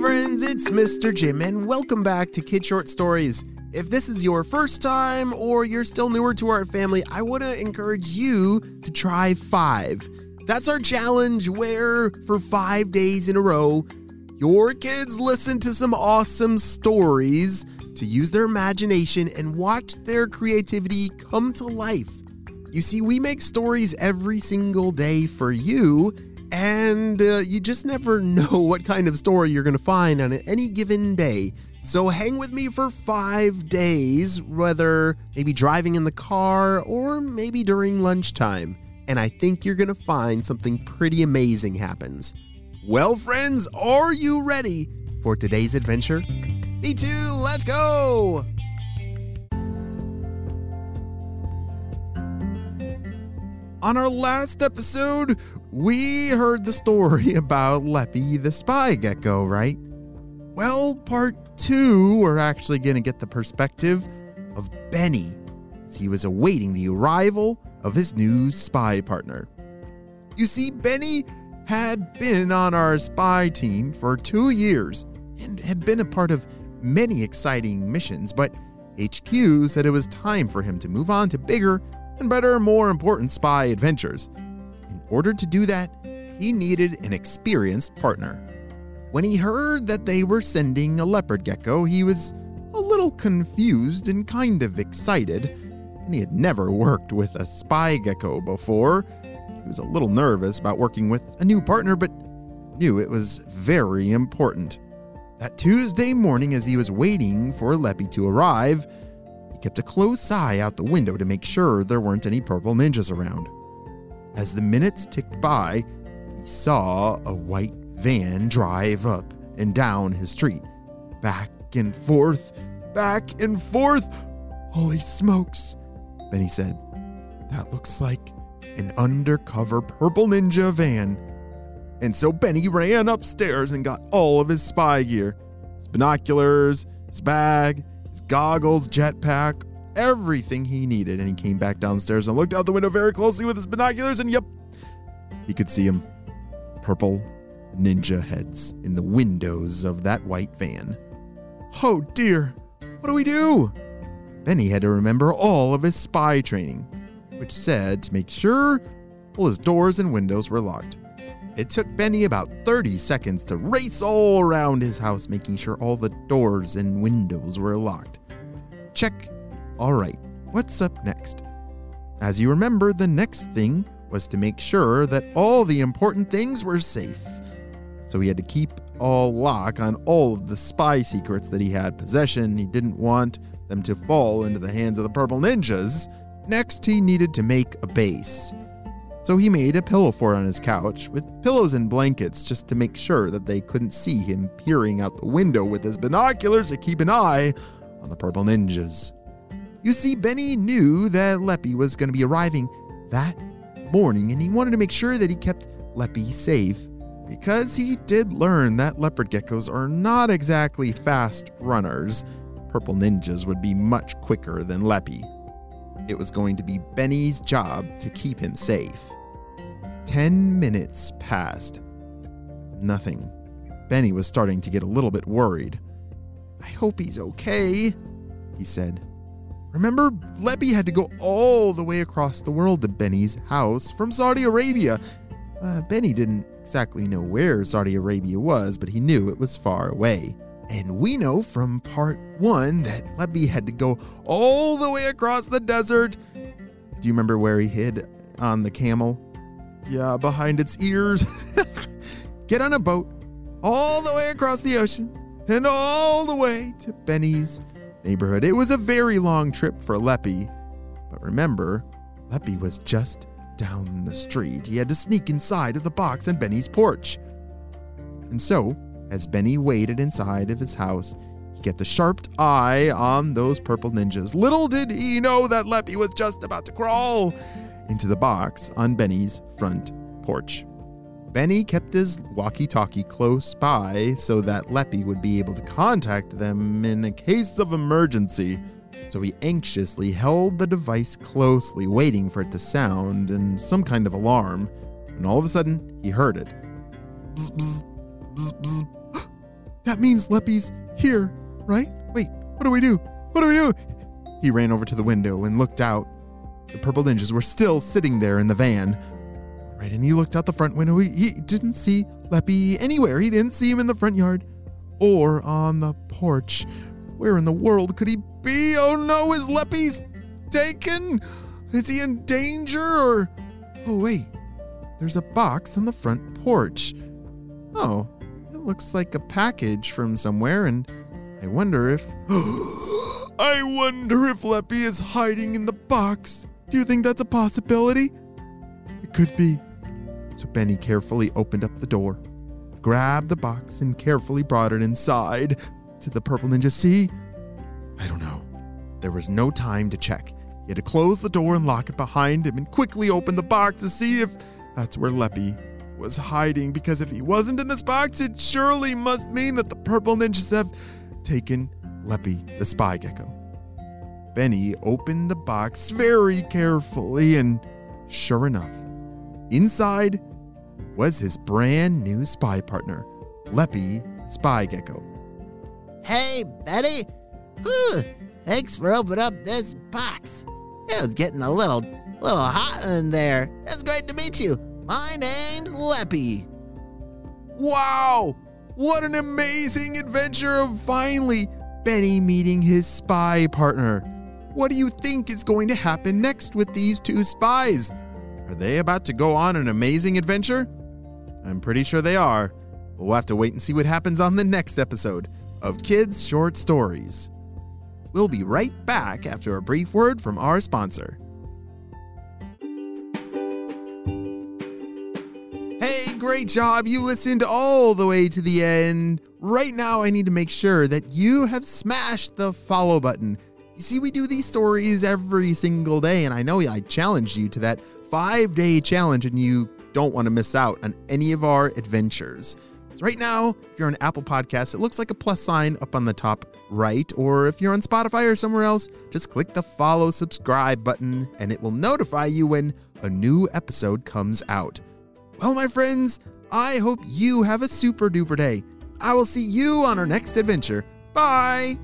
Friends, it's Mr. Jim, and welcome back to Kid Short Stories. If this is your first time or you're still newer to our family, I want to encourage you to try five. That's our challenge where, for five days in a row, your kids listen to some awesome stories to use their imagination and watch their creativity come to life. You see, we make stories every single day for you, and uh, you just never know what kind of story you're going to find on any given day. So hang with me for five days, whether maybe driving in the car or maybe during lunchtime. And I think you're going to find something pretty amazing happens. Well, friends, are you ready for today's adventure? Me too, let's go! On our last episode, we heard the story about Leppy the spy gecko, right? Well, part two, we're actually going to get the perspective of Benny as he was awaiting the arrival of his new spy partner. You see, Benny had been on our spy team for two years and had been a part of many exciting missions, but HQ said it was time for him to move on to bigger and better, more important spy adventures. Order to do that, he needed an experienced partner. When he heard that they were sending a leopard gecko, he was a little confused and kind of excited, and he had never worked with a spy gecko before. He was a little nervous about working with a new partner, but knew it was very important. That Tuesday morning, as he was waiting for Leppy to arrive, he kept a close eye out the window to make sure there weren't any purple ninjas around. As the minutes ticked by, he saw a white van drive up and down his street, back and forth, back and forth. Holy smokes, Benny said. That looks like an undercover purple ninja van. And so Benny ran upstairs and got all of his spy gear his binoculars, his bag, his goggles, jetpack, everything he needed. And he came back downstairs and looked out the window very closely with his binoculars, and yep, he could see him. Purple ninja heads in the windows of that white van. Oh dear, what do we do? Benny had to remember all of his spy training, which said to make sure all his doors and windows were locked. It took Benny about 30 seconds to race all around his house, making sure all the doors and windows were locked. Check. All right, what's up next? As you remember, the next thing was to make sure that all the important things were safe. So he had to keep all lock on all of the spy secrets that he had possession. He didn't want them to fall into the hands of the purple ninjas. Next, he needed to make a base. So he made a pillow fort on his couch with pillows and blankets just to make sure that they couldn't see him peering out the window with his binoculars to keep an eye on the purple ninjas. You see, Benny knew that Leppy was going to be arriving that morning and he wanted to make sure that he kept Leppy safe because he did learn that leopard geckos are not exactly fast runners. Purple ninjas would be much quicker than Leppy. It was going to be Benny's job to keep him safe. Ten minutes passed. Nothing. Benny was starting to get a little bit worried. I hope he's okay, he said. Remember, Leppy had to go all the way across the world to Benny's house from Saudi Arabia. Uh, Benny didn't exactly know where Saudi Arabia was, but he knew it was far away. And we know from part one that Leppy had to go all the way across the desert. Do you remember where he hid on the camel? Yeah, behind its ears. Get on a boat all the way across the ocean and all the way to Benny's neighborhood. It was a very long trip for Leppy. But remember, Leppy was just down the street. He had to sneak inside of the box on Benny's porch. And so, as Benny waited inside of his house, he kept a sharp eye on those purple ninjas. Little did he know that Leppy was just about to crawl into the box on Benny's front porch. Benny kept his walkie talkie close by so that Leppy would be able to contact them in a case of emergency. So he anxiously held the device closely, waiting for it to sound in some kind of alarm. And all of a sudden, he heard it. Bzz, bzz, bzz. That means Leppy's here, right? Wait, what do we do? What do we do? He ran over to the window and looked out. The purple ninjas were still sitting there in the van. Right, and he looked out the front window. He, he didn't see Leppy anywhere. He didn't see him in the front yard or on the porch. Where in the world could he be? Oh no, is Leppy's taken? Is he in danger or. Oh, wait. There's a box on the front porch. Oh, it looks like a package from somewhere, and I wonder if. I wonder if Leppy is hiding in the box. Do you think that's a possibility? It could be. So Benny carefully opened up the door, grabbed the box, and carefully brought it inside. Did the purple ninja see? I don't know. There was no time to check. He had to close the door and lock it behind him and quickly open the box to see if that's where Leppy was hiding. Because if he wasn't in this box, it surely must mean that the purple ninjas have taken Leppy the spy gecko. Benny opened the box very carefully, and sure enough, inside was his brand new spy partner, Leppy Spy Gecko. Hey, Betty. Whew, thanks for opening up this box. It was getting a little, little hot in there. It's great to meet you. My name's Leppy. Wow! What an amazing adventure of finally Benny meeting his spy partner. What do you think is going to happen next with these two spies? Are they about to go on an amazing adventure? I'm pretty sure they are. We'll have to wait and see what happens on the next episode of Kids Short Stories. We'll be right back after a brief word from our sponsor. Hey, great job. You listened all the way to the end. Right now, I need to make sure that you have smashed the follow button. You see, we do these stories every single day, and I know I challenged you to that five day challenge, and you don't want to miss out on any of our adventures. So right now, if you're on Apple Podcasts, it looks like a plus sign up on the top right. Or if you're on Spotify or somewhere else, just click the follow subscribe button and it will notify you when a new episode comes out. Well, my friends, I hope you have a super duper day. I will see you on our next adventure. Bye.